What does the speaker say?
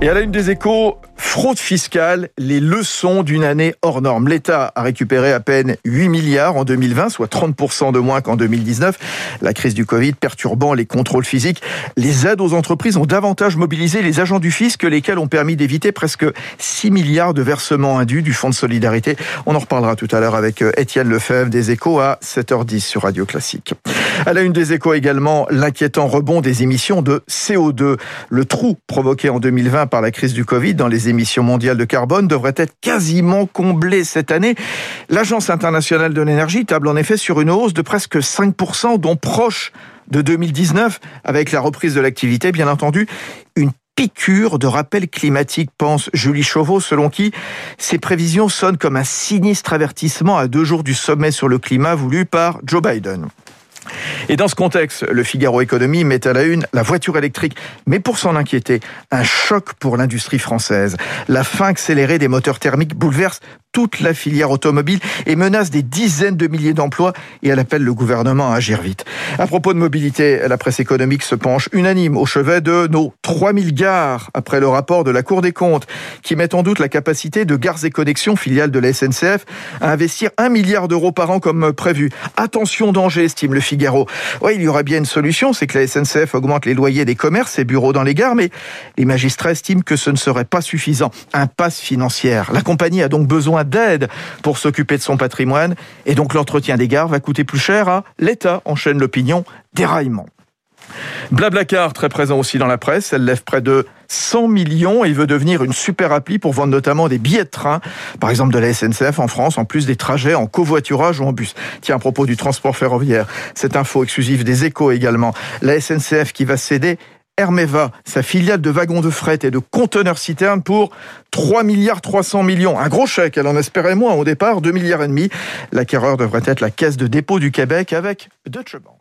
Et à la une des échos, fraude fiscale, les leçons d'une année hors norme. L'État a récupéré à peine 8 milliards en 2020, soit 30% de moins qu'en 2019. La crise du Covid perturbant les contrôles physiques. Les aides aux entreprises ont davantage mobilisé les agents du fisc, lesquels ont permis d'éviter presque 6 milliards de versements indus du Fonds de solidarité. On en reparlera tout à l'heure avec euh, Étienne Lefebvre des échos à 7h10 sur Radio Classique. À la une des échos également, l'inquiétant rebond des émissions de CO2. Le trou provoqué en 2020 par la crise du Covid dans les émissions mondiales de carbone devrait être quasiment comblé cette année. L'Agence internationale de l'énergie table en effet sur une hausse de presque 5%, dont proche de 2019, avec la reprise de l'activité, bien entendu, une piqûre de rappel climatique, pense Julie Chauveau, selon qui ces prévisions sonnent comme un sinistre avertissement à deux jours du sommet sur le climat voulu par Joe Biden. Et dans ce contexte, le Figaro Économie met à la une la voiture électrique. Mais pour s'en inquiéter, un choc pour l'industrie française. La fin accélérée des moteurs thermiques bouleverse toute la filière automobile et menace des dizaines de milliers d'emplois et elle appelle le gouvernement à agir vite. À propos de mobilité, la presse économique se penche unanime au chevet de nos 3000 gares après le rapport de la Cour des comptes qui met en doute la capacité de Gares et Connexions, filiale de la SNCF, à investir un milliard d'euros par an comme prévu. Attention danger, estime le Figaro. Oui, il y aura bien une solution, c'est que la SNCF augmente les loyers des commerces et bureaux dans les gares, mais les magistrats estiment que ce ne serait pas suffisant. Impasse financière. La compagnie a donc besoin d'aide pour s'occuper de son patrimoine, et donc l'entretien des gares va coûter plus cher à l'État, enchaîne l'opinion, déraillement. Blablacar, très présent aussi dans la presse, elle lève près de 100 millions et veut devenir une super appli pour vendre notamment des billets de train, par exemple de la SNCF en France, en plus des trajets en covoiturage ou en bus. Tiens, à propos du transport ferroviaire, cette info exclusive des échos également, la SNCF qui va céder Hermeva, sa filiale de wagons de fret et de conteneurs citernes pour 3 milliards 300 millions. Un gros chèque, elle en espérait moins au départ, 2 milliards et demi. L'acquéreur devrait être la caisse de dépôt du Québec avec Deutsche Bank.